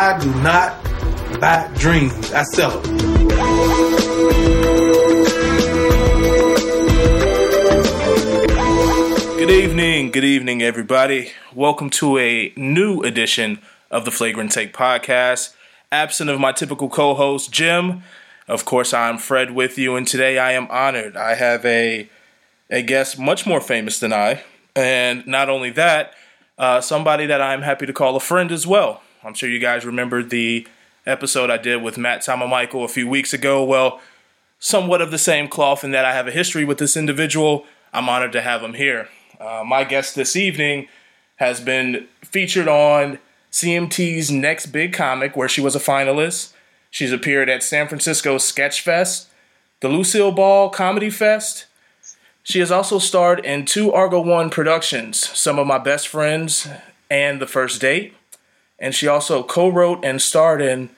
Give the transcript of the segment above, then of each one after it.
I do not buy dreams. I sell them. Good evening, good evening, everybody. Welcome to a new edition of the Flagrant Take podcast. Absent of my typical co host, Jim, of course, I'm Fred with you, and today I am honored. I have a, a guest much more famous than I, and not only that, uh, somebody that I'm happy to call a friend as well. I'm sure you guys remember the episode I did with Matt Michael a few weeks ago. Well, somewhat of the same cloth in that I have a history with this individual. I'm honored to have him here. Uh, my guest this evening has been featured on CMT's Next Big Comic, where she was a finalist. She's appeared at San Francisco Sketch Fest, the Lucille Ball Comedy Fest. She has also starred in two Argo One productions, Some of My Best Friends and The First Date. And she also co-wrote and starred in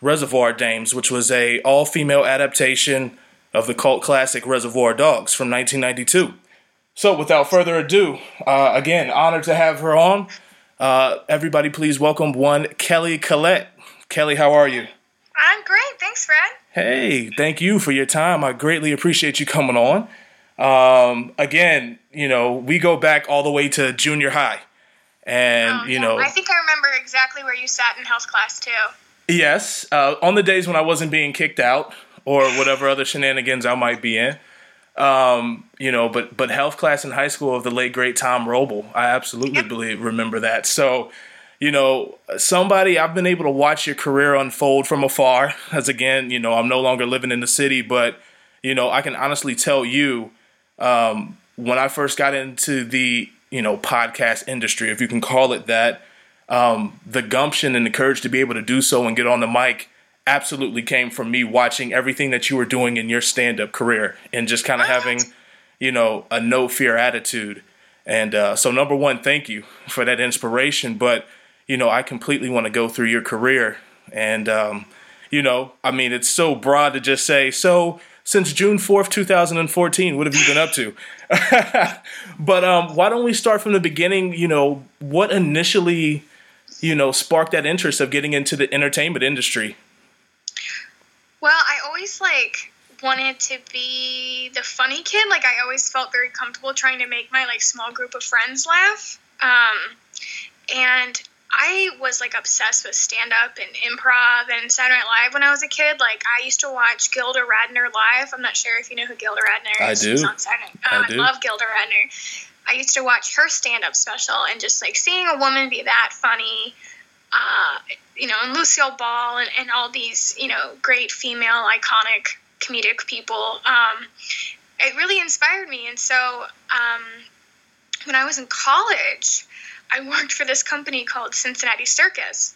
Reservoir Dames, which was a all-female adaptation of the cult classic Reservoir Dogs from 1992. So, without further ado, uh, again, honored to have her on. Uh, everybody, please welcome one Kelly Collette. Kelly, how are you? I'm great. Thanks, Fred. Hey, thank you for your time. I greatly appreciate you coming on. Um, again, you know, we go back all the way to junior high. And, oh, you know, I think I remember exactly where you sat in health class, too. Yes, uh, on the days when I wasn't being kicked out or whatever other shenanigans I might be in. Um, you know, but but health class in high school of the late great Tom Roble, I absolutely yep. believe remember that. So, you know, somebody I've been able to watch your career unfold from afar. As again, you know, I'm no longer living in the city, but you know, I can honestly tell you, um, when I first got into the you know podcast industry, if you can call it that, um, the gumption and the courage to be able to do so and get on the mic absolutely came from me watching everything that you were doing in your stand up career and just kind of having, you know, a no fear attitude. And uh, so, number one, thank you for that inspiration. But, you know, I completely want to go through your career. And, um, you know, I mean, it's so broad to just say, so since June 4th, 2014, what have you been up to? but um, why don't we start from the beginning? You know, what initially, you know, sparked that interest of getting into the entertainment industry? Well, I always like wanted to be the funny kid. Like I always felt very comfortable trying to make my like small group of friends laugh. Um, and I was like obsessed with stand up and improv and Saturday Night Live when I was a kid. Like I used to watch Gilda Radner live. I'm not sure if you know who Gilda Radner is. I do. on Saturday. Um, I, do. I love Gilda Radner. I used to watch her stand up special and just like seeing a woman be that funny uh, you know, and Lucille Ball and, and all these, you know, great female iconic comedic people. Um, it really inspired me. And so um, when I was in college, I worked for this company called Cincinnati Circus.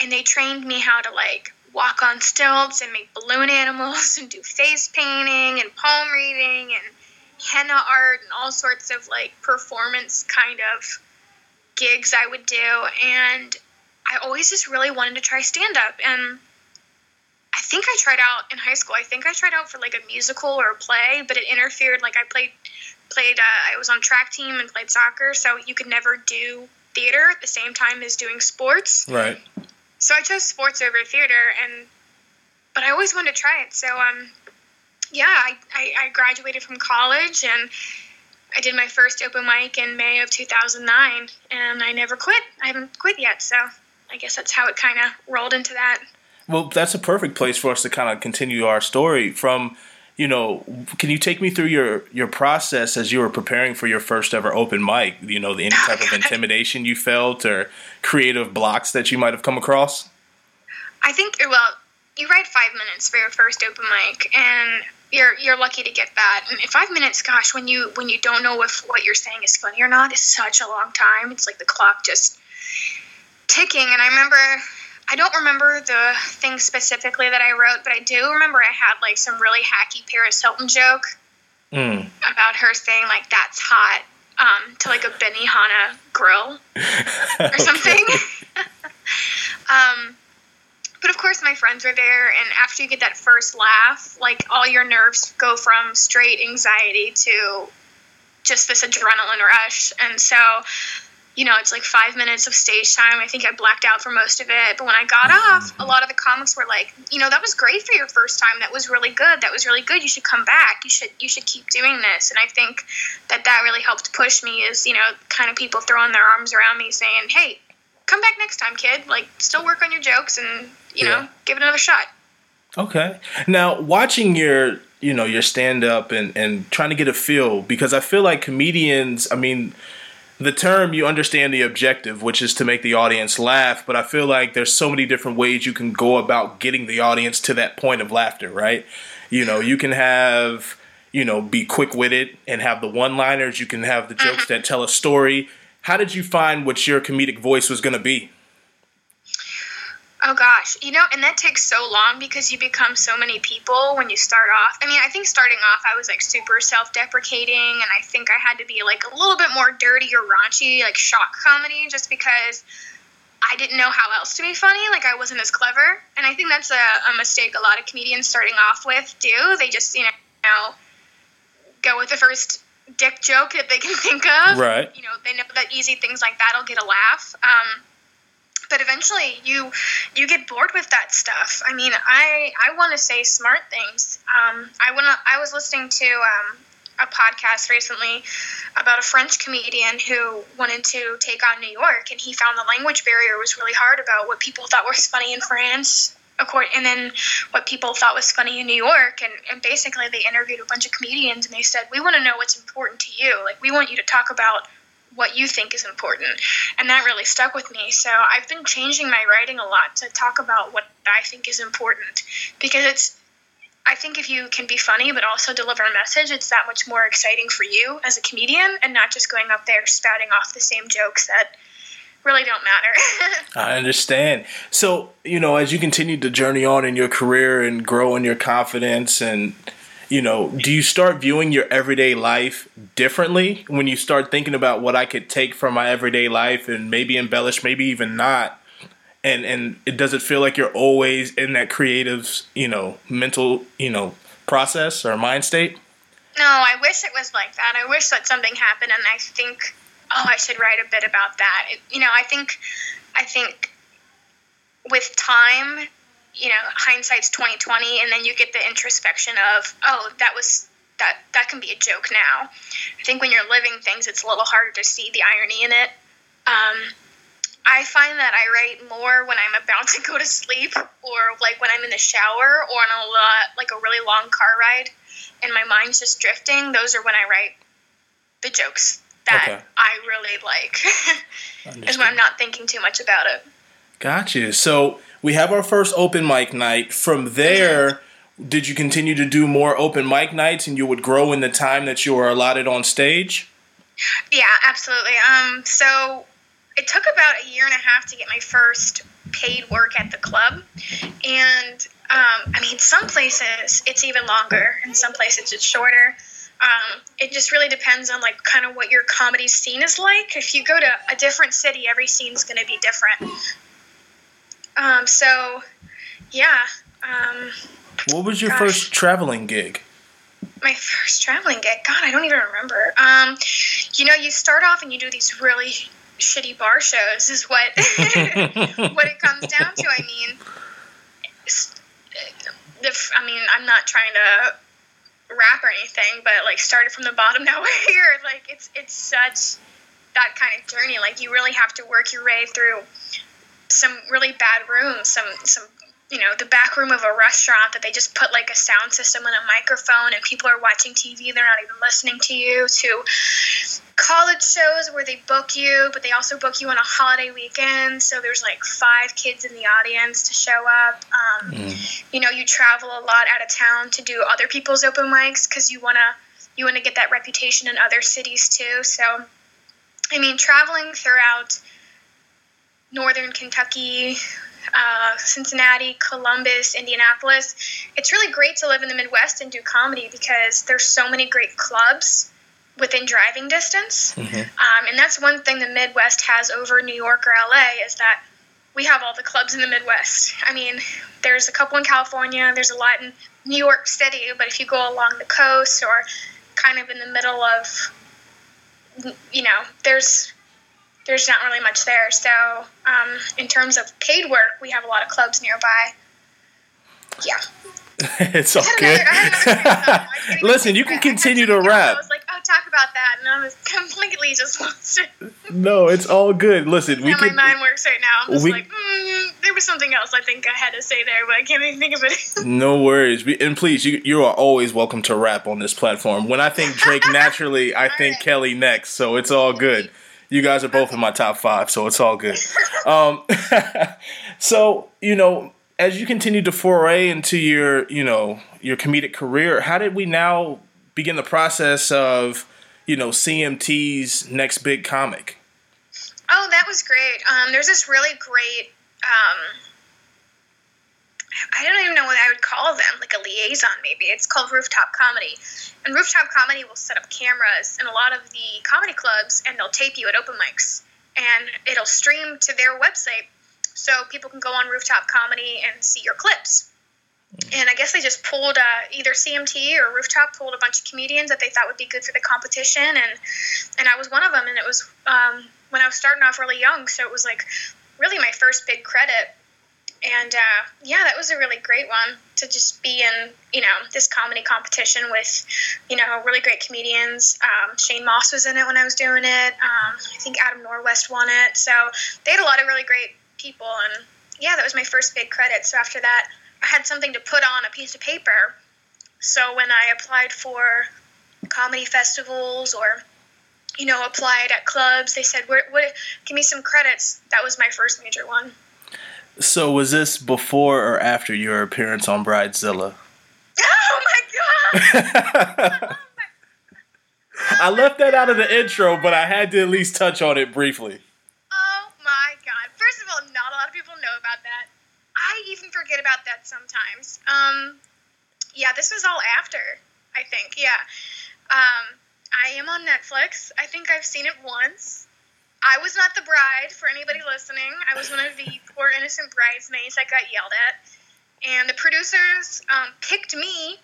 And they trained me how to like walk on stilts and make balloon animals and do face painting and palm reading and henna art and all sorts of like performance kind of gigs I would do. And I always just really wanted to try stand up. And I think I tried out in high school. I think I tried out for like a musical or a play, but it interfered. Like I played, played. Uh, I was on track team and played soccer, so you could never do theater at the same time as doing sports. Right. So I chose sports over theater, and but I always wanted to try it. So um, yeah, I, I, I graduated from college and I did my first open mic in May of 2009, and I never quit. I haven't quit yet, so I guess that's how it kind of rolled into that. Well, that's a perfect place for us to kind of continue our story from. You know, can you take me through your your process as you were preparing for your first ever open mic? You know, the any oh, type of intimidation you felt or creative blocks that you might have come across. I think well, you write five minutes for your first open mic, and you're you're lucky to get that. And five minutes, gosh, when you when you don't know if what you're saying is funny or not, is such a long time. It's like the clock just ticking. And I remember, I don't remember the thing specifically that I wrote, but I do remember I had like some really hacky Paris Hilton joke mm. about her saying like that's hot um, to like a Benihana grill or something. um, but of course, my friends were there, and after you get that first laugh, like all your nerves go from straight anxiety to just this adrenaline rush. And so you know, it's like five minutes of stage time. I think I blacked out for most of it. But when I got mm-hmm. off, a lot of the comics were like, you know, that was great for your first time. That was really good. That was really good. You should come back. You should you should keep doing this. And I think that that really helped push me. Is you know, kind of people throwing their arms around me, saying, hey, come back next time, kid. Like, still work on your jokes and you know, give it another shot. Okay. Now, watching your you know your stand up and and trying to get a feel because I feel like comedians. I mean the term you understand the objective which is to make the audience laugh but i feel like there's so many different ways you can go about getting the audience to that point of laughter right? You know you can have you know be quick-witted and have the one liners you can have the jokes mm-hmm. that tell a story. How did you find what your comedic voice was going to be Oh gosh, you know, and that takes so long because you become so many people when you start off. I mean, I think starting off, I was like super self-deprecating, and I think I had to be like a little bit more dirty or raunchy, like shock comedy, just because I didn't know how else to be funny. Like I wasn't as clever, and I think that's a, a mistake a lot of comedians starting off with do. They just you know go with the first dick joke that they can think of. Right. You know, they know that easy things like that'll get a laugh. Um, but eventually you you get bored with that stuff. I mean, I I want to say smart things. Um, I want. I was listening to um, a podcast recently about a French comedian who wanted to take on New York, and he found the language barrier was really hard about what people thought was funny in France. And then what people thought was funny in New York, and, and basically they interviewed a bunch of comedians, and they said, "We want to know what's important to you. Like, we want you to talk about what you think is important. And that really stuck with me. So I've been changing my writing a lot to talk about what I think is important because it's I think if you can be funny but also deliver a message, it's that much more exciting for you as a comedian and not just going up there spouting off the same jokes that really don't matter. I understand. So, you know, as you continue to journey on in your career and grow in your confidence and you know, do you start viewing your everyday life differently when you start thinking about what I could take from my everyday life and maybe embellish, maybe even not? And and it does it feel like you're always in that creative, you know, mental, you know, process or mind state? No, I wish it was like that. I wish that something happened, and I think, oh, I should write a bit about that. It, you know, I think, I think, with time you know hindsight's 2020 and then you get the introspection of oh that was that that can be a joke now. I think when you're living things it's a little harder to see the irony in it. Um, i find that i write more when i'm about to go to sleep or like when i'm in the shower or on a lot like a really long car ride and my mind's just drifting. Those are when i write the jokes that okay. i really like is when i'm not thinking too much about it. Gotcha so we have our first open mic night. From there, did you continue to do more open mic nights and you would grow in the time that you were allotted on stage? Yeah, absolutely. Um, so it took about a year and a half to get my first paid work at the club. And um, I mean, some places it's even longer, and some places it's shorter. Um, it just really depends on like kind of what your comedy scene is like. If you go to a different city, every scene's going to be different. Um, so, yeah. Um, what was your gosh. first traveling gig? My first traveling gig? God, I don't even remember. Um, you know, you start off and you do these really shitty bar shows, is what what it comes down to. I mean, the, I mean, I'm not trying to rap or anything, but like started from the bottom, now we're here. Like it's it's such that kind of journey. Like you really have to work your way through some really bad rooms, some some you know the back room of a restaurant that they just put like a sound system and a microphone and people are watching TV they're not even listening to you to college shows where they book you but they also book you on a holiday weekend. So there's like five kids in the audience to show up. Um, mm. you know you travel a lot out of town to do other people's open mics because you want to you want to get that reputation in other cities too. So I mean traveling throughout northern Kentucky, uh, Cincinnati, Columbus, Indianapolis. It's really great to live in the Midwest and do comedy because there's so many great clubs within driving distance. Mm-hmm. Um, and that's one thing the Midwest has over New York or LA is that we have all the clubs in the Midwest. I mean, there's a couple in California, there's a lot in New York City, but if you go along the coast or kind of in the middle of, you know, there's there's not really much there. So, um, in terms of paid work, we have a lot of clubs nearby. Yeah. it's all good. another- another thing, though. I can't even Listen, you can. Continue to rap. I was like, oh, talk about that, and I was completely just lost it. No, it's all good. Listen, we How my mind works right now. I'm just we- like, mm, there was something else I think I had to say there, but I can't even think of it. No worries. We- And please, you you are always welcome to rap on this platform. When I think Drake naturally, I think Alright. Kelly next. So it's all good. You guys are both in my top five, so it's all good. Um, so you know, as you continue to foray into your you know your comedic career, how did we now begin the process of you know CMT's next big comic? Oh, that was great. Um, there's this really great. Um, I don't even know what I would call them, like a liaison maybe. It's called Rooftop Comedy. And Rooftop Comedy will set up cameras in a lot of the comedy clubs and they'll tape you at open mics. And it'll stream to their website so people can go on Rooftop Comedy and see your clips. And I guess they just pulled uh, either CMT or Rooftop pulled a bunch of comedians that they thought would be good for the competition, and and I was one of them. And it was um, when I was starting off really young, so it was like really my first big credit. And uh, yeah, that was a really great one to just be in, you know, this comedy competition with, you know, really great comedians. Um, Shane Mauss was in it when I was doing it. Um, I think Adam Norwest won it. So they had a lot of really great people, and yeah, that was my first big credit. So after that, I had something to put on a piece of paper. So when I applied for comedy festivals or you know applied at clubs, they said, "What? what give me some credits." That was my first major one. So was this before or after your appearance on Bridezilla? Oh my god! I left that out of the intro, but I had to at least touch on it briefly. Oh my god! First of all, not a lot of people know about that. I even forget about that sometimes. Um, yeah, this was all after. I think. Yeah. Um, I am on Netflix. I think I've seen it once. I was not the bride for anybody listening. I was one of the poor innocent bridesmaids that got yelled at. And the producers um, picked me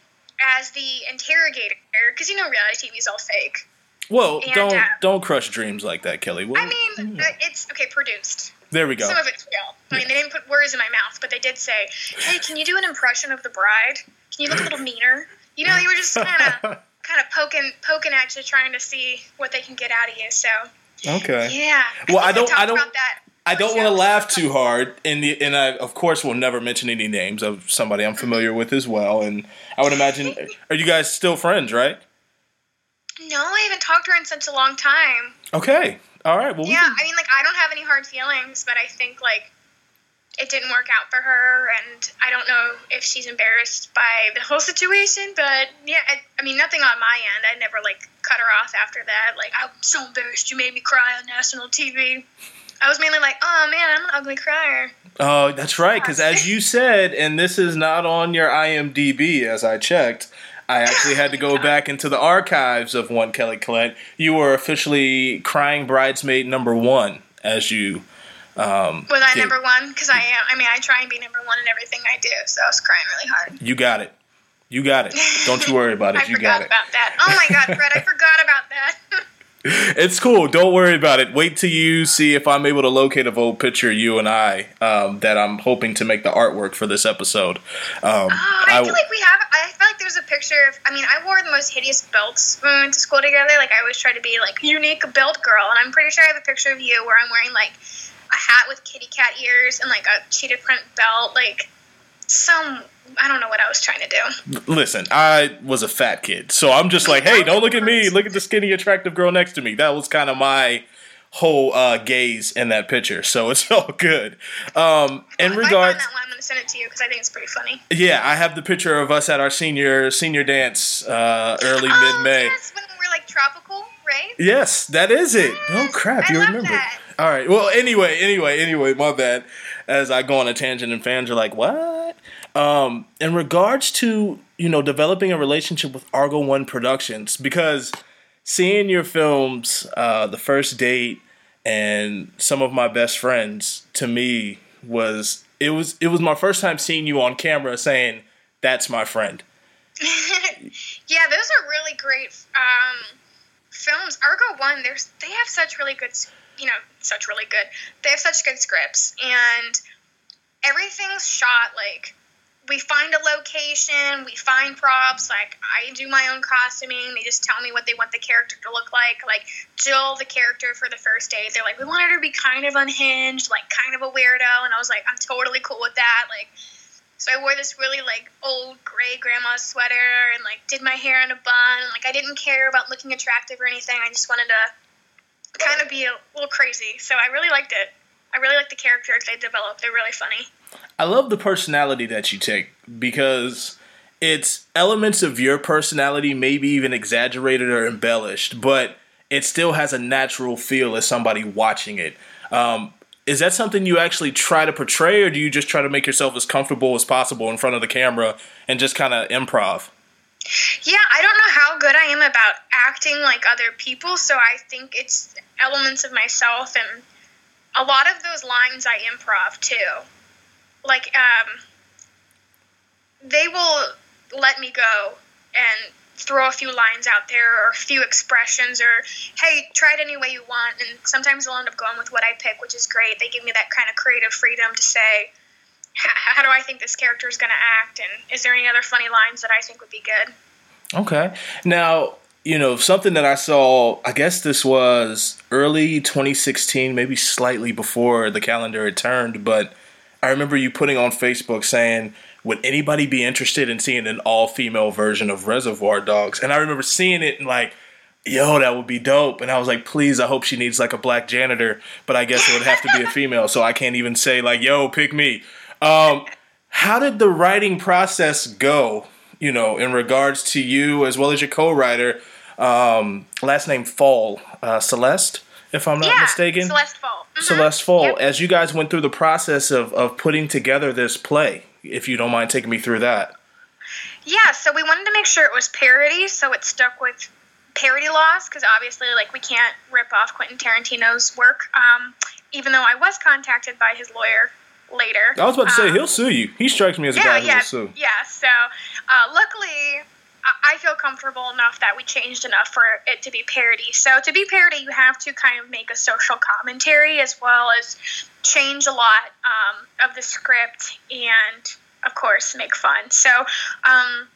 as the interrogator because you know reality TV is all fake. Well, And, don't uh, don't crush dreams like that, Kelly. Well, I mean, uh, it's okay produced. there we go. Some of it's real. I mean, they didn't put words in my mouth, but they did say, "Hey, can you do an impression of the bride? Can you look a little meaner?" You know, they were just kind of, kind of poking, poking at you, trying to see what they can get out of you. So, Okay. yeah. Well, I don't- I don't- I don't want to laugh too hard, and the and I of course will never mention any names of somebody I'm familiar with as well. And I would imagine, are you guys still friends, right? No, I haven't talked to her in such a long time. Okay. All right. Well, we Yeah, can- I mean, like, I don't have any hard feelings, but I think like it didn't work out for her, and I don't know if she's embarrassed by the whole situation. But yeah, I, I mean, nothing on my end. I never like cut her off after that. Like, I'm so embarrassed you made me cry on national TV. I was mainly like, oh man, I'm an ugly crier. Oh, that's right. Because as you said, and this is not on your IMDb, as I checked, I actually had to go back into the archives of One Kelly Collette. You were officially crying bridesmaid number one, as you. Um, Was I number one? Because I am. I mean, I try and be number one in everything I do. So I was crying really hard. You got it. You got it. Don't you worry about I it. You forgot got it. about that. Oh my god, Fred, I forgot about that. It's cool. Don't worry about it. Wait till you see if I'm able to locate a old picture of you and I um, that I'm hoping to make the artwork for this episode. Um, Oh, I, I- feel like we have. I feel like there's a picture of. I mean, I wore the most hideous belts when we went to school together. Like I always try to be like unique belt girl, and I'm pretty sure I have a picture of you where I'm wearing like a hat with kitty cat ears and like a cheetah print belt. Like some. I don't know what I was trying to do. Listen, I was a fat kid, so I'm just like, hey, don't look at me. Look at the skinny, attractive girl next to me. That was kind of my whole uh, gaze in that picture, so it's all good. Um, in if regards, that one, I'm gonna send it to you because I think it's pretty funny. yeah, I have the picture of us at our senior senior dance uh, early oh, mid May. yes, when we're like tropical, right? Yes, that is it. Oh crap, I you remember? that. All right. Well, anyway, anyway, anyway, my bad. As I go on a tangent, and fans are like, "What?" Um, in regards to you know developing a relationship with Argo One Productions, because seeing your films, uh, the first date, and some of my best friends, to me was it was it was my first time seeing you on camera saying, "That's my friend." yeah, those are really great um, films. Argo One, there's they have such really good you know, such really good. They have such good scripts, and everything's shot like we find a location, we find props. Like I do my own costuming. They just tell me what they want the character to look like. Like Jill, the character for the first day, they're like, we want her to be kind of unhinged, like kind of a weirdo, and I was like, I'm totally cool with that. Like, so I wore this really like old gray grandma sweater and like did my hair in a bun. Like I didn't care about looking attractive or anything. I just wanted to kind of be a little crazy. So I really liked it. I really like the characters they developed. They're really funny. I love the personality that you take because it's elements of your personality, maybe even exaggerated or embellished, but it still has a natural feel as somebody watching it. Um, is that something you actually try to portray, or do you just try to make yourself as comfortable as possible in front of the camera and just kind of improv? Yeah, I don't know how good I am about acting like other people, so I think it's elements of myself and a lot of those lines I improv too. Like, um, they will let me go and throw a few lines out there or a few expressions or hey try it any way you want and sometimes they'll end up going with what i pick which is great they give me that kind of creative freedom to say how do i think this character is going to act and is there any other funny lines that i think would be good okay now you know, something that I saw, I guess this was early 2016, maybe slightly before the calendar had turned, but I remember you putting on Facebook saying, would anybody be interested in seeing an all female version of Reservoir Dogs? And I remember seeing it and like, yo, that would be dope. And I was like, please, I hope she needs like a black janitor, but I guess it would have to be a female, so I can't even say like, yo, pick me. Um, how did the writing process go? You know, in regards to you as well as your co-writer, um, last name Fall, uh, Celeste, if I'm not yeah, mistaken. Celeste Fall. Mm-hmm. Celeste Fall. Yep. As you guys went through the process of, of putting together this play, if you don't mind taking me through that. Yeah, so we wanted to make sure it was parody, so it stuck with parody laws, because obviously, like, we can't rip off Quentin Tarantino's work. Um, even though I was contacted by his lawyer later. I was about to say um, he'll sue you. He strikes me as a yeah, guy who yeah, will sue. Yeah, so uh, luckily, I- feel comfortable enough that we changed enough for it to be parody. So to be parody, you have to kind of make a social commentary as well as change a lot um, of the script and, of course, make fun. So um,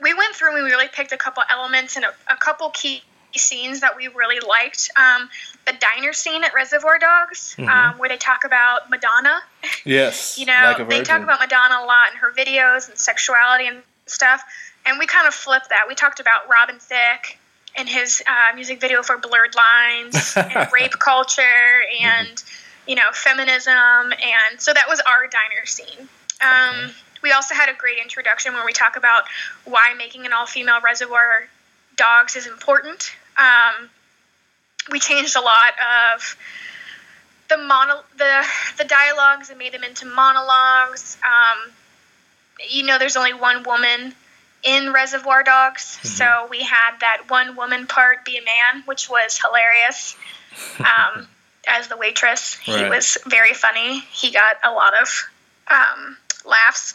we went through and we really picked a couple elements and a, a couple key scenes that we really liked. Um, the diner scene at Reservoir Dogs, Mhm. um, where they talk about Madonna. Yes. You know, like they talk about Madonna a lot in her videos and sexuality and stuff. And we kind of flipped that. We talked about Robin Thicke and his uh, music video for Blurred Lines and rape culture and, you know, feminism. And so that was our diner scene. Um, We also had a great introduction where we talk about why making an all female reservoir dogs is important. Um, we changed a lot of the mono the the dialogues and made them into monologues. Um, you know, there's only one woman in Reservoir Dogs, so we had that one woman part be a man, which was hilarious. Um, as the waitress, he was very funny. He got a lot of um, laughs.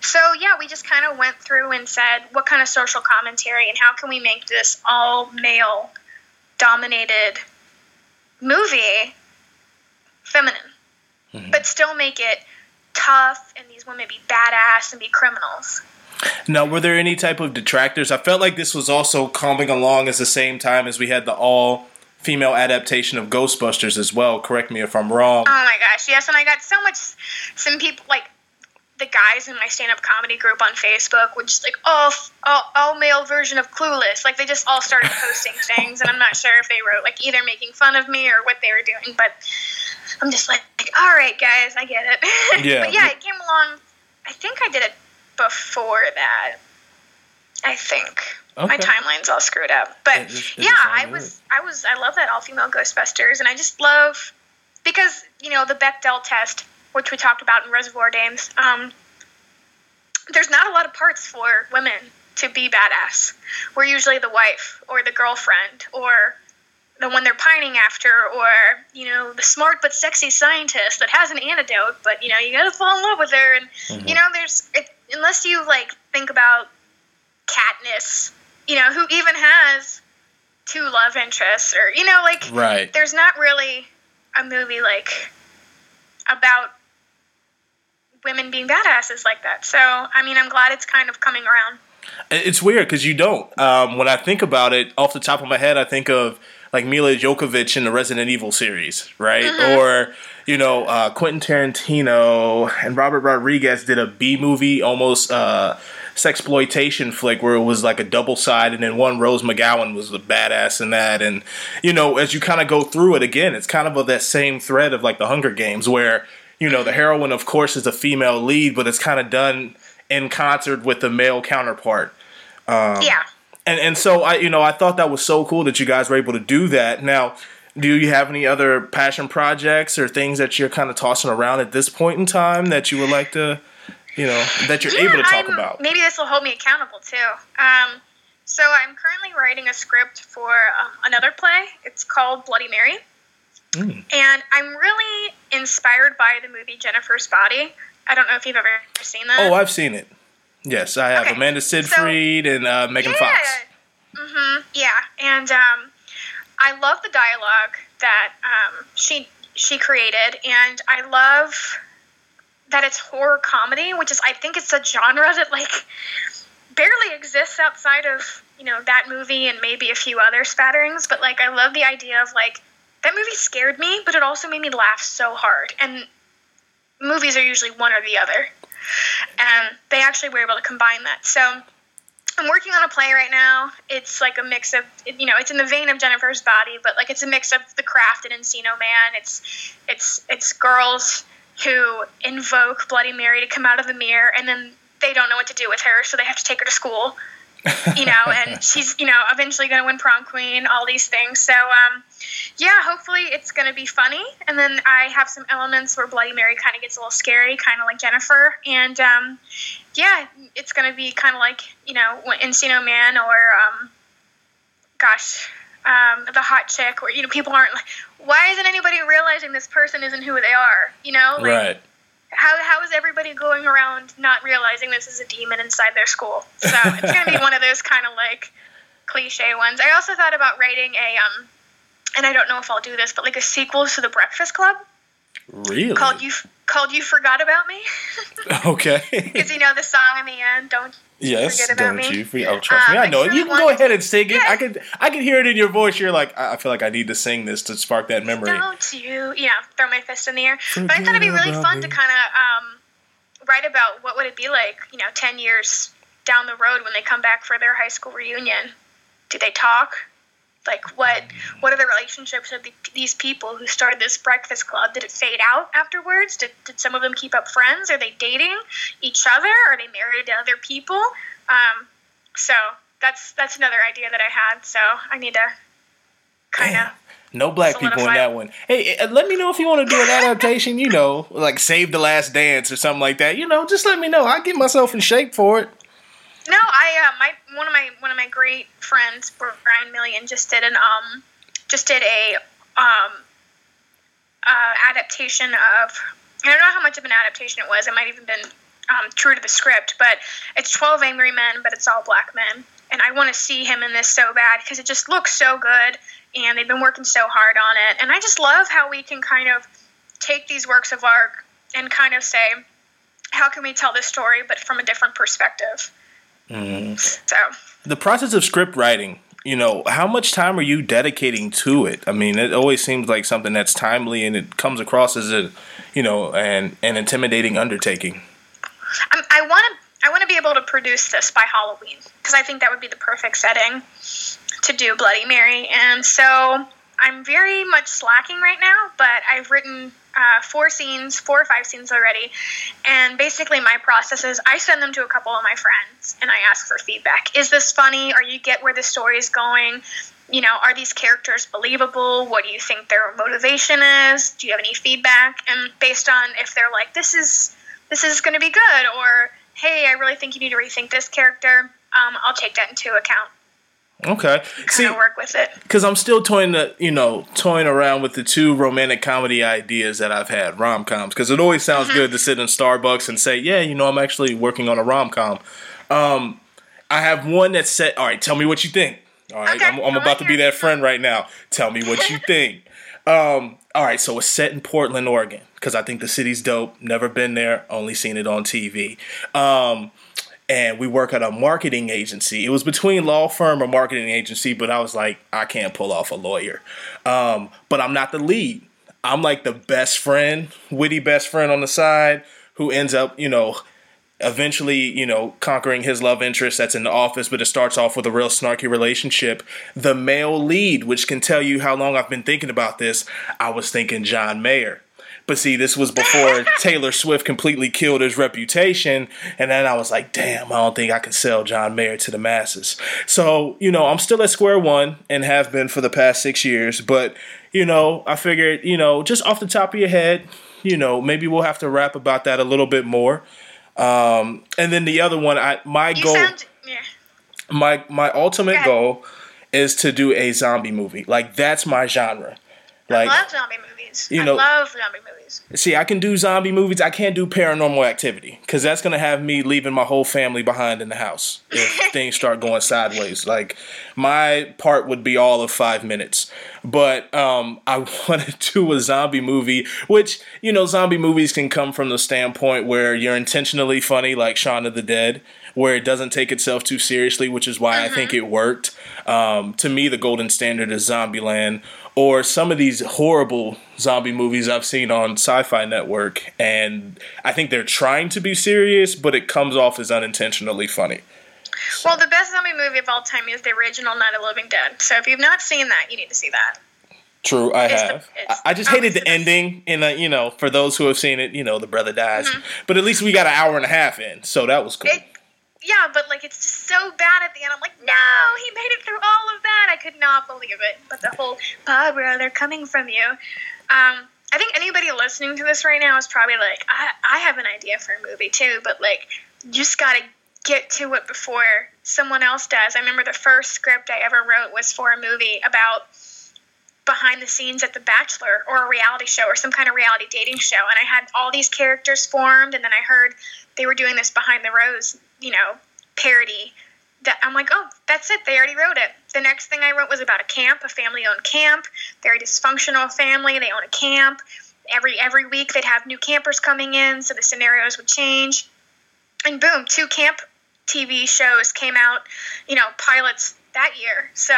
So yeah, we just kind of went through and said, what kind of social commentary and how can we make this all male dominated movie feminine, mm-hmm. but still make it tough and these women be badass and be criminals. Now, were there any type of detractors? I felt like this was also coming along at the same time as we had the all female adaptation of Ghostbusters as well. Correct me if I'm wrong. Oh my gosh, yes, and I got so much. Some people like the guys in my stand-up comedy group on Facebook, which is like, oh, f- oh, all male version of Clueless. Like they just all started posting things, and I'm not sure if they wrote like either making fun of me or what they were doing, but I'm just like, like all right, guys, I get it. Yeah. but yeah, it came along. I think I did it before that. I think. My timeline's all screwed up, but It just- it yeah, I was, I was, I love that all-female Ghostbusters, and I just love because you know the Bechdel test, which we talked about in Reservoir Dames. Um, there's not a lot of parts for women to be badass. We're usually the wife or the girlfriend or the one they're pining after, or you know the smart but sexy scientist that has an antidote, but you know you gotta fall in love with her, and you know there's it, unless you like think about Katniss, you know who even has two love interests or you know like Right. there's not really a movie like about women being badasses like that. So I mean, I'm glad it's kind of coming around. It's weird because you don't. Um, when I think about it, off the top of my head, I think of like Milla Jovovich in the Resident Evil series, right? Mm-hmm. Or you know, uh, Quentin Tarantino and Robert Rodriguez did a B movie, almost uh, sexploitation flick, where it was like a double side, and then one Rose McGowan was the badass in that. And you know, as you kind of go through it again, it's kind of a, that same thread of like the Hunger Games, where you know the heroine, of course, is a female lead, but it's kind of done in concert with the male counterpart. Um, yeah. And and so I you know I thought that was so cool that you guys were able to do that. Now, do you have any other passion projects or things that you're kind of tossing around at this point in time that you would like to, you know, that you're able to talk I'm- about? Maybe this will hold me accountable too. Um, so I'm currently writing a script for um, another play. It's called Bloody Mary, Mm. and I'm really inspired by the movie Jennifer's Body. I don't know if you've ever seen that. Oh, I've seen it. Yes, I have Okay, Amanda so- Seyfried and uh, Megan Fox. hmm Yeah, and um, I love the dialogue that um, she she created, and I love that it's horror comedy, which is I think it's a genre that like barely exists outside of you know that movie and maybe a few other spatterings. But like I love the idea of like that movie scared me, but it also made me laugh so hard. And movies are usually one or the other, and they actually were able to combine that. So. I'm working on a play right now. It's like a mix of, you know, it's in the vein of Jennifer's Body, but like it's a mix of The Craft and Encino Man. It's, it's, it's girls who invoke Bloody Mary to come out of the mirror, and then they don't know what to do with her, so they have to take her to school. You know, and she's, you know, eventually going to win prom queen, all these things. So, um, yeah, hopefully it's going to be funny. And then I have some elements where Bloody Mary kind of gets a little scary, kind of like Jennifer. And, um, yeah, it's going to be kind of like, you know, Encino Man or, um, gosh, um, the hot chick where, you know, people aren't like, why isn't anybody realizing this person isn't who they are? You know, like, Right. How, how is everybody going around not realizing this is a demon inside their school? So it's going to be one of those kind of like cliche ones. I also thought about writing a, um, and I don't know if I'll do this, but like a sequel to The Breakfast Club Really? called You called You Forgot About Me. Okay. Because you know the song in the end, don't yes. forget about Don't me. you? Forget, oh, trust me, Um, I know it. You can go ahead and sing it. Yeah. I could. I could hear it in your voice. You're like, I I feel like I need to sing this to spark that memory. don't you yeah throw my fist in the air but i thought it'd be really fun about to kind of um, write about what would it be like you know 10 years down the road when they come back for their high school reunion do they talk like what what are the relationships of the, these people who started this breakfast club did it fade out afterwards did, did some of them keep up friends are they dating each other are they married to other people um, so that's that's another idea that i had so i need to kind of No black people in that one. Hey, uh, let me know if you want to do an adaptation. You know, like Save the Last Dance or something like that. You know, just let me know. I'll get myself in shape for it. No, I uh, my one of my one of my great friends, Brian Million, just did an um just did a um uh, adaptation of. I don't know how much of an adaptation it was. It might even been um, true to the script, but it's Twelve Angry Men, but it's all black men, and I want to see him in this so bad because it just looks so good, and they've been working so hard on it, and I just love how we can kind of take these works of art and kind of say, how can we tell this story, but from a different perspective. Mm. So The process of script writing. You know, how much time are you dedicating to it? I mean, it always seems like something that's timely and it comes across as a, you know, an an intimidating undertaking. I'm, I want to I want to be able to produce this by Halloween because I think that would be the perfect setting to do Bloody Mary. And so I'm very much slacking right now, but I've written uh, four scenes, four or five scenes already. And basically, my process is I send them to a couple of my friends and I ask for feedback. Is this funny? Or you get where the story is going? You know, are these characters believable? What do you think their motivation is? Do you have any feedback? And based on if they're like, this is this is going to be good, or hey, I really think you need to rethink this character, um, I'll take that into account. Okay. See, work with it. because I'm still toying the, you know, toying around with the two romantic comedy ideas that I've had, rom coms. Because it always sounds good to sit in Starbucks and say, yeah, you know, I'm actually working on a rom com. Um, I have one that said, all right, tell me what you think. All right, Okay, I'm, I'm about to be that friend right now. Tell me what you think. Um, all right, so it's set in Portland, Oregon, because I think the city's dope. Never been there, only seen it on TV. Um, and we work at a marketing agency. It was between law firm or marketing agency, but I was like, I can't pull off a lawyer. Um, but I'm not the lead. I'm like the best friend, witty best friend on the side, who ends up, you know, eventually, you know, conquering his love interest that's in the office, but it starts off with a real snarky relationship. The male lead, which can tell you how long I've been thinking about this, I was thinking John Mayer. But see, this was before Taylor Swift completely killed his reputation. And then I was like, damn, I don't think I can sell John Mayer to the masses. So, you know, I'm still at square one and have been for the past six years. But, you know, I figured, you know, just off the top of your head, you know, maybe we'll have to rap about that a little bit more. Um, and then the other one, I my You goal, sound yeah. my my ultimate Go goal is to do a zombie movie. Like that's my genre. Like I love zombie movies. you I know- love zombie movies. See, I can do zombie movies. I can't do paranormal activity because that's gonna have me leaving my whole family behind in the house if things start going sideways. Like my part would be all of five minutes, but um, I want to do a zombie movie, which you know, zombie movies can come from the standpoint where you're intentionally funny, like Shaun of the Dead, where it doesn't take itself too seriously, which is why I think it worked. Um, to me, the golden standard is Zombieland, or some of these horrible zombie movies I've seen on Sci-Fi Network, and I think they're trying to be serious, but it comes off as unintentionally funny. Well, the best zombie movie of all time is the original Night of the Living Dead. So if you've not seen that, you need to see that. True, I It's have. I I just hated the the ending, and uh, you know, for those who have seen it, you know, the brother dies, Mm-hmm. but at least we got an hour and a half in, so that was cool. It, yeah, but like it's just so bad at the end. I'm like, no, he made it through all of that. I could not believe it. But the whole Barbara, they're coming from you. Um, I think anybody listening to this right now is probably like, I, I have an idea for a movie too, but like, you just gotta get to it before someone else does. I remember the first script I ever wrote was for a movie about behind the scenes at The Bachelor or a reality show or some kind of reality dating show. And I had all these characters formed, and then I heard they were doing this behind the rose, you know, parody. That I'm like, oh, that's it. They already wrote it. The next thing I wrote was about a camp, a family-owned camp, very dysfunctional family. They own a camp. Every every week they'd have new campers coming in, so the scenarios would change. And boom, two camp TV shows came out, you know, pilots that year. So,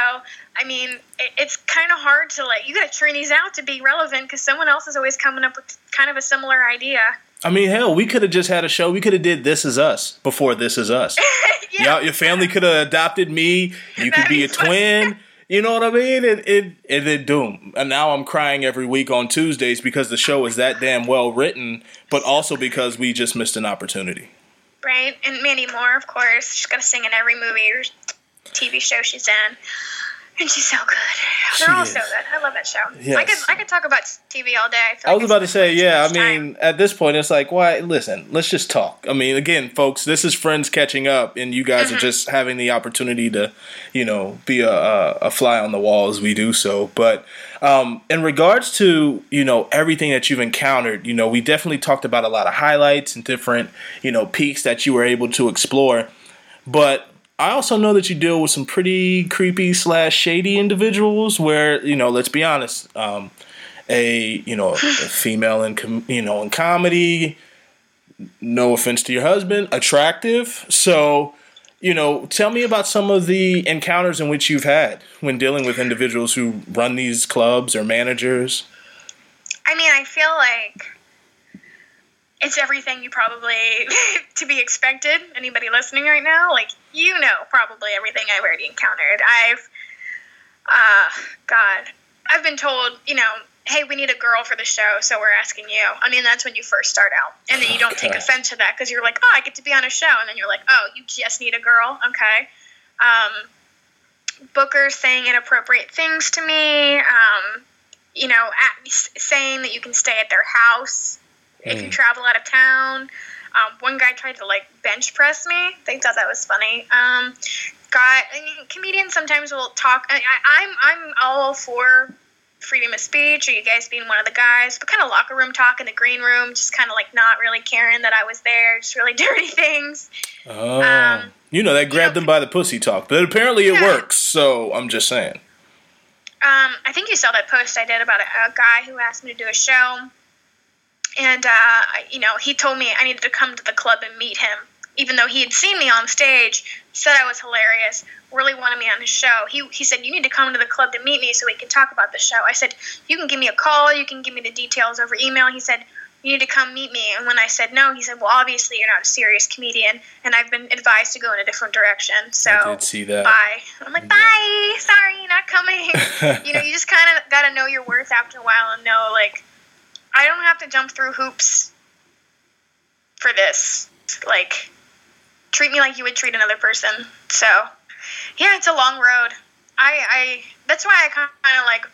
I mean, it, it's kind of hard to like, you got to turn these out to be relevant because someone else is always coming up with kind of a similar idea. I mean, hell, we could have just had a show. We could have did This Is Us before This Is Us. yeah. Y'all, your family could have adopted me. You could be a twin. You know what I mean? It it it did doom. And now I'm crying every week on Tuesdays because the show is that damn well written, but also because we just missed an opportunity. Right? And Mandy Moore, of course. She's got to sing in every movie or TV show she's in. And she's so good. They're She all is. so good. I love that show. I could I could talk about TV all day. I, feel I was about to say, yeah. I much time. mean, at this point, it's like, why? Listen, let's just talk. I mean, again, folks, this is friends catching up, and you guys Mm-hmm. are just having the opportunity to, you know, be a, a, a fly on the wall as we do so. But um, in regards to, you know, everything that you've encountered, you know, we definitely talked about a lot of highlights and different, you know, peaks that you were able to explore. But I also know that you deal with some pretty creepy slash shady individuals. Where you know, let's be honest, um, a you know a female in com- you know in comedy. No offense to your husband, attractive. So, you know, tell me about some of the encounters in which you've had when dealing with individuals who run these clubs or managers. I mean, I feel like it's everything you probably to be expected. Anybody listening right now, like you know, probably everything I've already encountered. I've, uh, God, I've been told, you know, hey, we need a girl for the show, so we're asking you. I mean, that's when you first start out, and then you don't take offense to that because you're like, oh, I get to be on a show, and then you're like, oh, you just need a girl, okay. Um, Booker saying inappropriate things to me. Um, you know, at, saying that you can stay at their house if you travel out of town. Um, one guy tried to like bench press me. They thought that was funny. Um, got I mean, comedians sometimes will talk. I, I, I'm I'm all for freedom of speech or you guys being one of the guys, but kind of locker room talk in the green room, just kind of like not really caring that I was there, just really dirty things. Oh, Um, You know, that grabbed them by the pussy talk, but apparently it Yeah. works. So I'm just saying. Um, I think you saw that post I did about a, a guy who asked me to do a show, and uh, you know he told me I needed to come to the club and meet him, even though he had seen me on stage, said I was hilarious, really wanted me on his show. He he said you need to come to the club to meet me so we can talk about the show. I said you can give me a call, you can give me the details over email. He said you need to come meet me, and when I said no, he said well obviously you're not a serious comedian, and I've been advised to go in a different direction. So I did see that. bye. I'm like, bye. Sorry, not coming. you know, you just kind of got to know your worth after a while and know, like, I don't have to jump through hoops for this. Like, treat me like you would treat another person. So, yeah, it's a long road. I, I that's why I kind of like,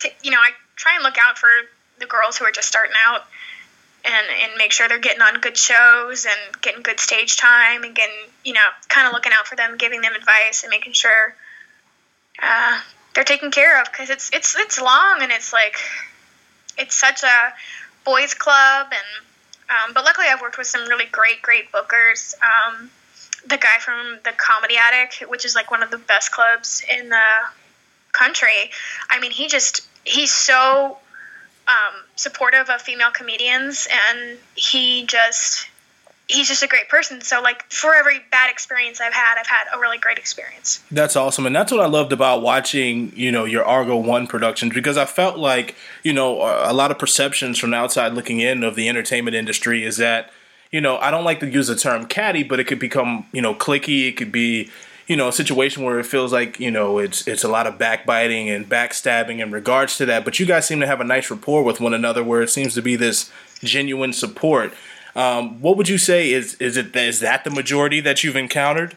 t- you know, I try and look out for the girls who are just starting out and and make sure they're getting on good shows and getting good stage time and getting you know kind of looking out for them, giving them advice and making sure uh, they're taken care of because it's it's it's long and it's like it's such a boys club and um, but luckily I've worked with some really great great bookers. Um, the guy from the Comedy Attic, which is like one of the best clubs in the country. I mean, he just he's so um, supportive of female comedians, and he just he's just a great person. So like for every bad experience I've had, I've had a really great experience. That's awesome, and that's what I loved about watching, you know, your Argo One productions because I felt like, you know, a lot of perceptions from the outside looking in of the entertainment industry is that, you know, I don't like to use the term catty, but it could become, you know, clicky. It could be, you know, a situation where it feels like, you know, it's it's a lot of backbiting and backstabbing in regards to that. But you guys seem to have a nice rapport with one another, where it seems to be this genuine support. Um, what would you say is is it is that the majority that you've encountered?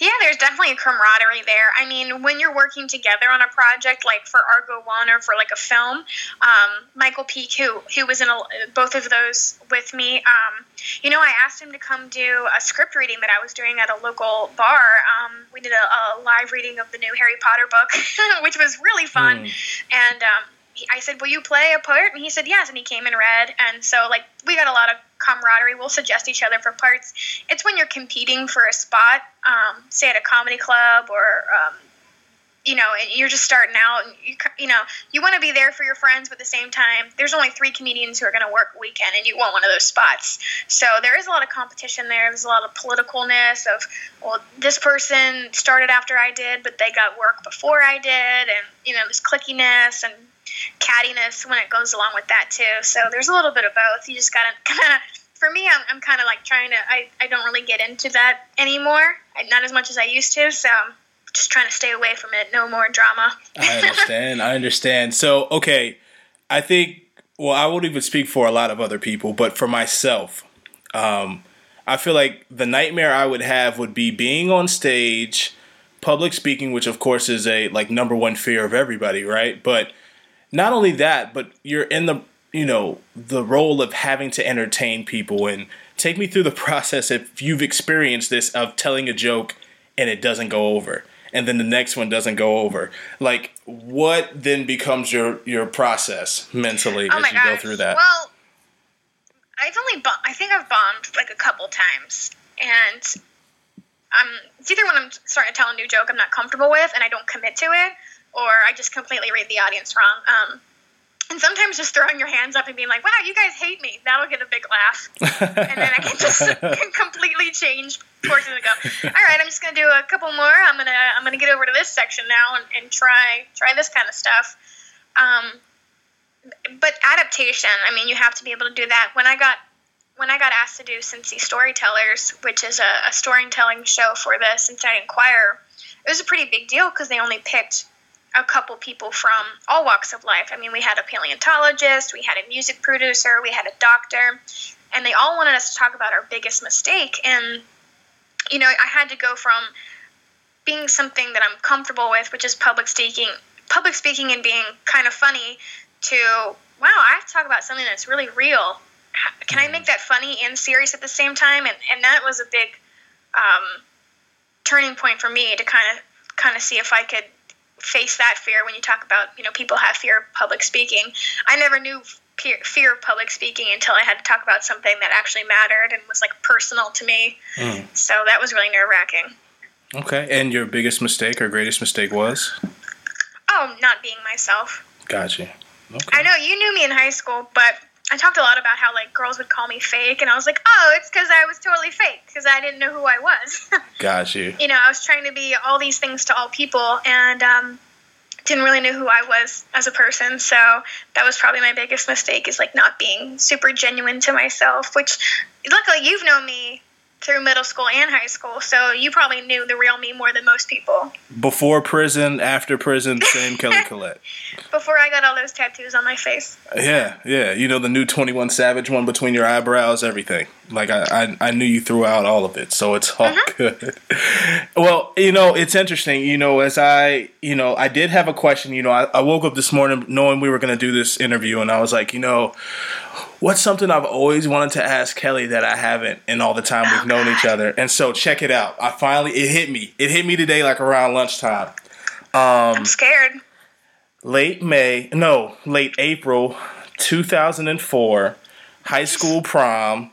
Yeah, there's definitely a camaraderie there. I mean, when you're working together on a project, like for Argo One or for like a film, um, Michael Peake, who who was in a, both of those with me, um, you know, I asked him to come do a script reading that I was doing at a local bar. Um, we did a, a live reading of the new Harry Potter book, which was really fun, and um, I said, "Will you play a part?" And he said, "Yes." And he came and read, and so like we got a lot of camaraderie. We'll suggest each other for parts. It's when you're competing for a spot, um, say at a comedy club or. Um, you know, and you're just starting out, and you, you know, you want to be there for your friends, but at the same time, there's only three comedians who are going to work weekend, and you want one of those spots. So there is a lot of competition there. There's a lot of politicalness of, well, this person started after I did, but they got work before I did, and you know, this clickiness and cattiness when it goes along with that too. So there's a little bit of both. You just gotta kind of. For me, I'm, I'm kind of like trying to. I, I don't really get into that anymore. I, not as much as I used to. So I'm just trying to stay away from it. No more drama. I understand. I understand. So, okay, I think. Well, I won't even speak for a lot of other people, but for myself, um, I feel like the nightmare I would have would be being on stage, public speaking, which of course is a like number one fear of everybody, right? But not only that, but you're in the you know the role of having to entertain people. And take me through the process if you've experienced this of telling a joke and it doesn't go over and then the next one doesn't go over. Like what then becomes your your process mentally oh as you gosh. go through that? Well, I've only bom- I think I've bombed like a couple times, and um, it's either when I'm starting to tell a new joke I'm not comfortable with and I don't commit to it, or I just completely read the audience wrong. Um, and sometimes just throwing your hands up and being like, "Wow, you guys hate me," that'll get a big laugh, and then I can just completely change courses and go, "All right, I'm just gonna do a couple more. I'm gonna I'm gonna get over to this section now and, and try try this kind of stuff." Um, but adaptation, I mean, you have to be able to do that. When I got when I got asked to do Cincy Storytellers, which is a, a storytelling show for the Cincinnati Enquirer, it was a pretty big deal because they only picked a couple people from all walks of life. I mean, we had a paleontologist, we had a music producer, we had a doctor, and they all wanted us to talk about our biggest mistake. And, you know, I had to go from being something that I'm comfortable with, which is public speaking, public speaking and being kind of funny, to wow, I have to talk about something that's really real. Can I make that funny and serious at the same time? And and that was a big um, turning point for me to kind of kind of see if I could face that fear when you talk about you know people have fear of public speaking. I never knew fear of public speaking until I had to talk about something that actually mattered and was like personal to me. Mm. So that was really nerve wracking. Okay. And your biggest mistake or greatest mistake was? Oh, not being myself. Gotcha. Okay. I know you knew me in high school, but I talked a lot about how like girls would call me fake, and I was like, oh, it's because I was totally fake because I didn't know who I was. Got you. you know, I was trying to be all these things to all people, and um, didn't really know who I was as a person. So that was probably my biggest mistake is like not being super genuine to myself. Which, luckily, you've known me through middle school and high school, so you probably knew the real me more than most people. Before prison, after prison, same Kelly Collette. Before I got all those tattoos on my face. Yeah, yeah. You know the new Twenty One Savage one between your eyebrows, everything. Like I, I, I knew you threw out all of it, so it's all mm-hmm. good. well, you know, it's interesting. You know, as I, you know, I did have a question. You know, I, I woke up this morning knowing we were going to do this interview, and I was like, you know, what's something I've always wanted to ask Kelly that I haven't in all the time we've known each other? And so check it out. I finally it hit me. It hit me today, like around lunchtime. Um I'm scared. late May, no, late April 2004, high school prom,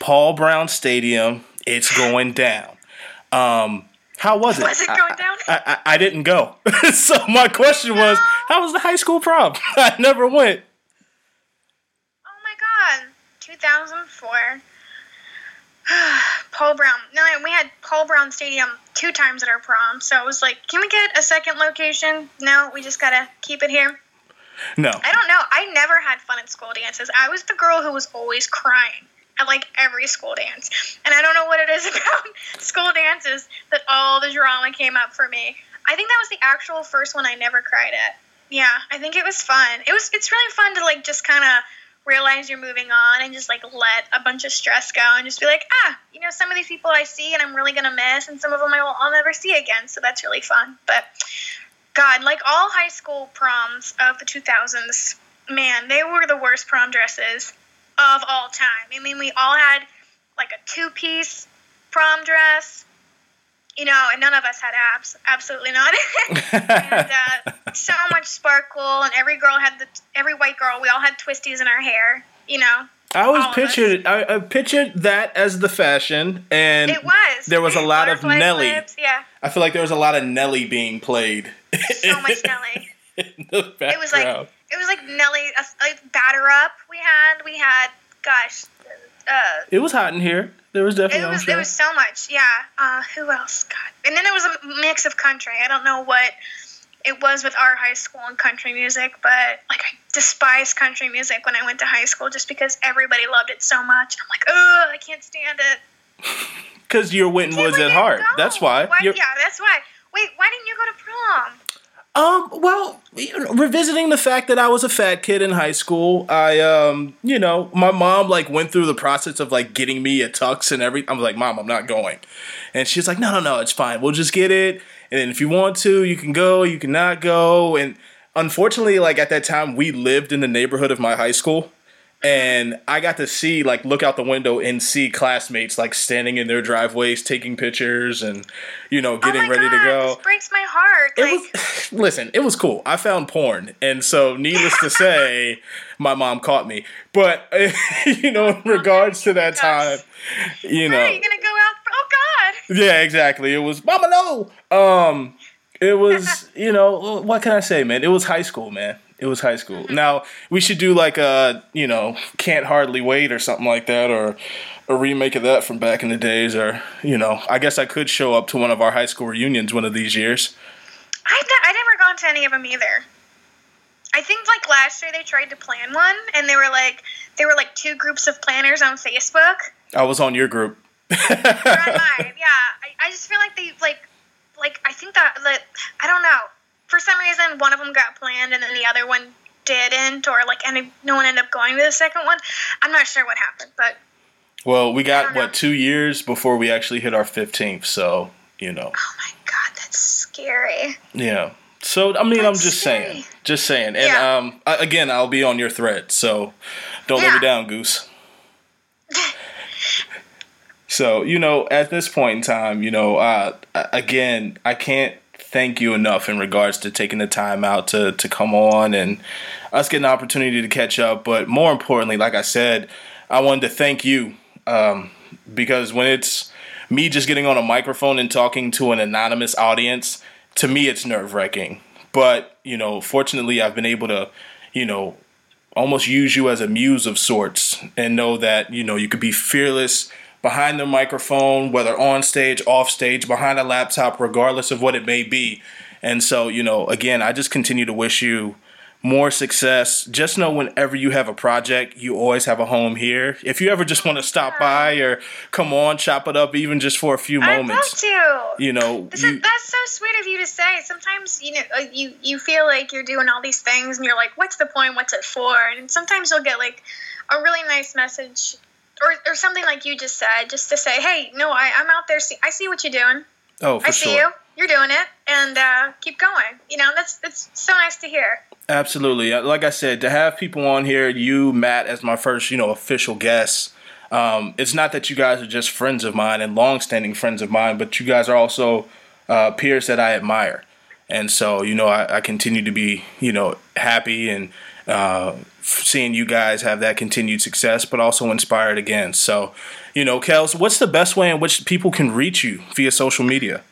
Paul Brown Stadium. It's going down. Um, how was it? Was it going down? I, I, I didn't go. so my question was, how was the high school prom? I never went. Oh my god, 2004. Paul Brown. No, we had Paul Brown Stadium two times at our prom, so it was like, can we get a second location? No, we just gotta keep it here. No. I don't know. I never had fun at school dances. I was the girl who was always crying at like every school dance, and I don't know what it is about school dances that all the drama came up for me. I think that was the actual first one I never cried at. Yeah, I think it was fun. It was. It's really fun to like just kind of realize you're moving on and just like let a bunch of stress go and just be like, ah, you know, some of these people I see and I'm really gonna miss, and some of them I will, I'll never see again. So that's really fun. But God, like all high school proms of the 2000s, man, they were the worst prom dresses of all time. I mean, we all had like a two piece prom dress, you know, and none of us had abs. Absolutely not. and uh, so much sparkle, and every girl had the, every white girl, we all had twisties in our hair, you know. I always all of us. pictured I, I pictured that as the fashion, and It was. there was a lot of Nelly. flips, yeah, I feel like there was a lot of Nelly being played. so much Nelly. It was like it was like Nelly, uh, like batter up. We had we had gosh, uh, It was hot in here. There was definitely it was there was so much. Yeah. Uh, who else? God. And then there was a mix of country. I don't know what it was with our high school and country music, but like I despised country music when I went to high school just because everybody loved it so much. I'm like, oh, I can't stand it. Because you're Winton Woods at heart. go. That's why. Why- Yeah, that's why. Wait, why didn't you go to prom? Um, well, revisiting the fact that I was a fat kid in high school, I um, you know, my mom like went through the process of like getting me a tux and everything. I was like, "Mom, I'm not going." And she's like, "No, no, no, it's fine. We'll just get it. And if you want to, you can go, you can not go." And unfortunately, like at that time, we lived in the neighborhood of my high school. And I got to see, like, look out the window and see classmates, like, standing in their driveways, taking pictures and, you know, getting oh ready God, to go. This breaks my heart. it like, was listen it was cool. I found porn. And so needless to say my mom caught me. But you know in regards to that time you know. are you gonna go out? Oh God. yeah exactly. It was mama no. Um it was you know what can i say man? It was high school man it was high school mm-hmm. now we should do like a you know can't hardly wait or something like that or a remake of that from back in the days or you know i guess i could show up to one of our high school reunions one of these years I've I never gone to any of them either. I think like last year they tried to plan one, and they were like they were like two groups of planners on Facebook. I was on your group. On mine, yeah. I, I just feel like they like like I think that that I don't know. For some reason, one of them got planned, and then the other one didn't, or like and no one ended up going to the second one. I'm not sure what happened, but Well, we got don't know. what two years before we actually hit our fifteenth, so you know, oh my god, that's scary. yeah. So I mean, I'm just scary. saying, just saying, and Yeah. um, I, again, I'll be on your thread, so don't let me down, Goose. so you know, at this point in time, you know, uh, again, I can't thank you enough in regards to taking the time out to to come on and us getting the opportunity to catch up. But more importantly, like I said, I wanted to thank you um, because when it's me just getting on a microphone and talking to an anonymous audience, to me it's nerve wracking. But you know, fortunately, I've been able to, you know, almost use you as a muse of sorts and know that you know you could be fearless behind the microphone, whether on stage, off stage, behind a laptop, regardless of what it may be. And so, you know, again, I just continue to wish you more success. Just know whenever you have a project, you always have a home here. If you ever just want to stop by or come on, chop it up, even just for a few moments. I'd love to. You know, you, that's so sweet of you to say. Sometimes you know uh, you you feel like you're doing all these things, and you're like, "What's the point? What's it for?" And sometimes you'll get like a really nice message or, or something like you just said, just to say, hey, no, I, I'm out there. See, I see what you're doing. Oh, I see you. You're doing it, and uh, keep going. You know, that's that's so nice to hear. Absolutely. Uh, like I said, to have people on here, you, Matt, as my first, you know, official guest. Um, it's not that you guys are just friends of mine and long-standing friends of mine, but you guys are also uh, peers that I admire, and so you know, I, I continue to be, you know, happy and uh, seeing you guys have that continued success, but also inspired again. So, you know, Kels, what's the best way in which people can reach you via social media?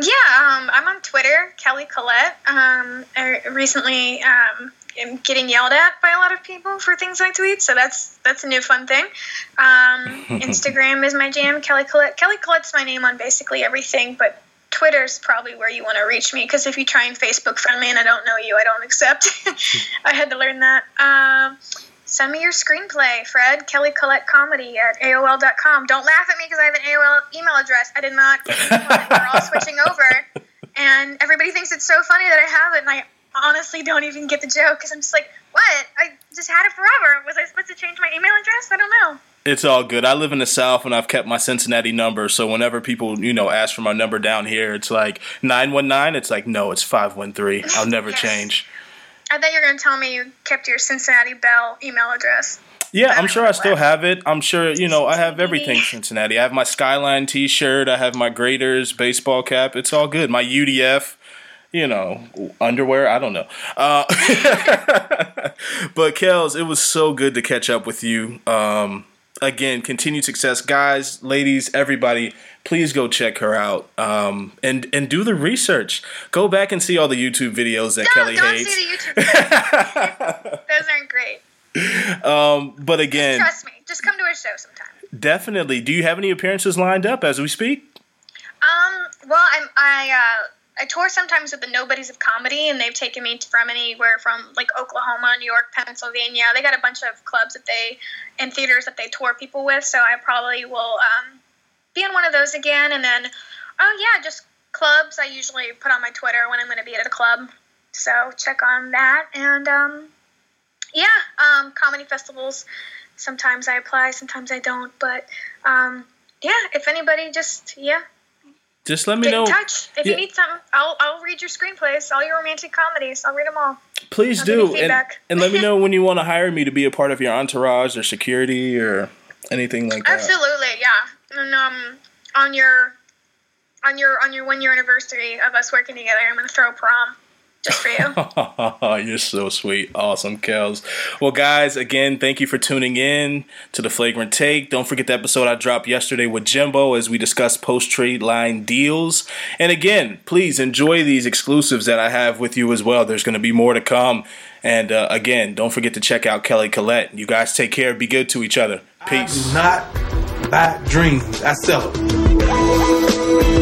Yeah, um, I'm on Twitter, Kelly Collette. Um, I recently um, am getting yelled at by a lot of people for things I tweet, so that's that's a new fun thing. Um, Instagram is my jam, Kelly Collette. Kelly Collette's my name on basically everything, but Twitter's probably where you want to reach me because if you try and Facebook friend me and I don't know you, I don't accept. I had to learn that. Um, send me your screenplay, Fred. Kelly Collette Comedy at AOL.com. Don't laugh at me because I have an AOL email address. I did not get We're all switching over. And everybody thinks it's so funny that I have it, and I honestly don't even get the joke because I'm just like, what? I just had it forever. Was I supposed to change my email address? I don't know. It's all good. I live in the South and I've kept my Cincinnati number. So whenever people, you know, ask for my number down here, it's like 919. It's like, no, it's 513. I'll never yes. change. I thought you were going to tell me you kept your Cincinnati Bell email address. Yeah, I'm sure I still have it. I'm sure, you know, I have everything Cincinnati. I have my Skyline t shirt. I have my Graeter's baseball cap. It's all good. My UDF you know, underwear. I don't know. Uh, but Kels, it was so good to catch up with you. Um, again, continued success, guys, ladies, everybody. Please go check her out um, and and do the research. Go back and see all the YouTube videos that no, Kelly don't hates. See the YouTube Those aren't great. Um, but again, trust me. Just come to a show sometime. Definitely. Do you have any appearances lined up as we speak? Um. Well, I'm. I. Uh, I tour sometimes with the Nobodies of Comedy, and they've taken me from anywhere from like Oklahoma, New York, Pennsylvania. They got a bunch of clubs that they and theaters that they tour people with. So I probably will um, be in one of those again. And then, oh yeah, just clubs. I usually put on my Twitter when I'm going to be at a club. So check on that. And um, yeah, um, comedy festivals. Sometimes I apply, sometimes I don't. But um, yeah, if anybody just yeah just let me Get know. in touch. If yeah. you need something, I'll, I'll read your screenplays, all your romantic comedies. I'll read them all. Please I'll do. And, and let me know when you want to hire me to be a part of your entourage or security or anything like that. Absolutely, yeah. And um, on your on your on your one year anniversary of us working together, I'm gonna throw a prom just for you. You're so sweet. Awesome, Kels. Well, guys, again, thank you for tuning in to the Flagrant Take. Don't forget the episode I dropped yesterday with Jimbo as we discussed post trade line deals. And again, please enjoy these exclusives that I have with you as well. There's going to be more to come. And uh, again, don't forget to check out Kelly Collette. You guys take care. Be good to each other. Peace. I do not buy dreams. I sell them.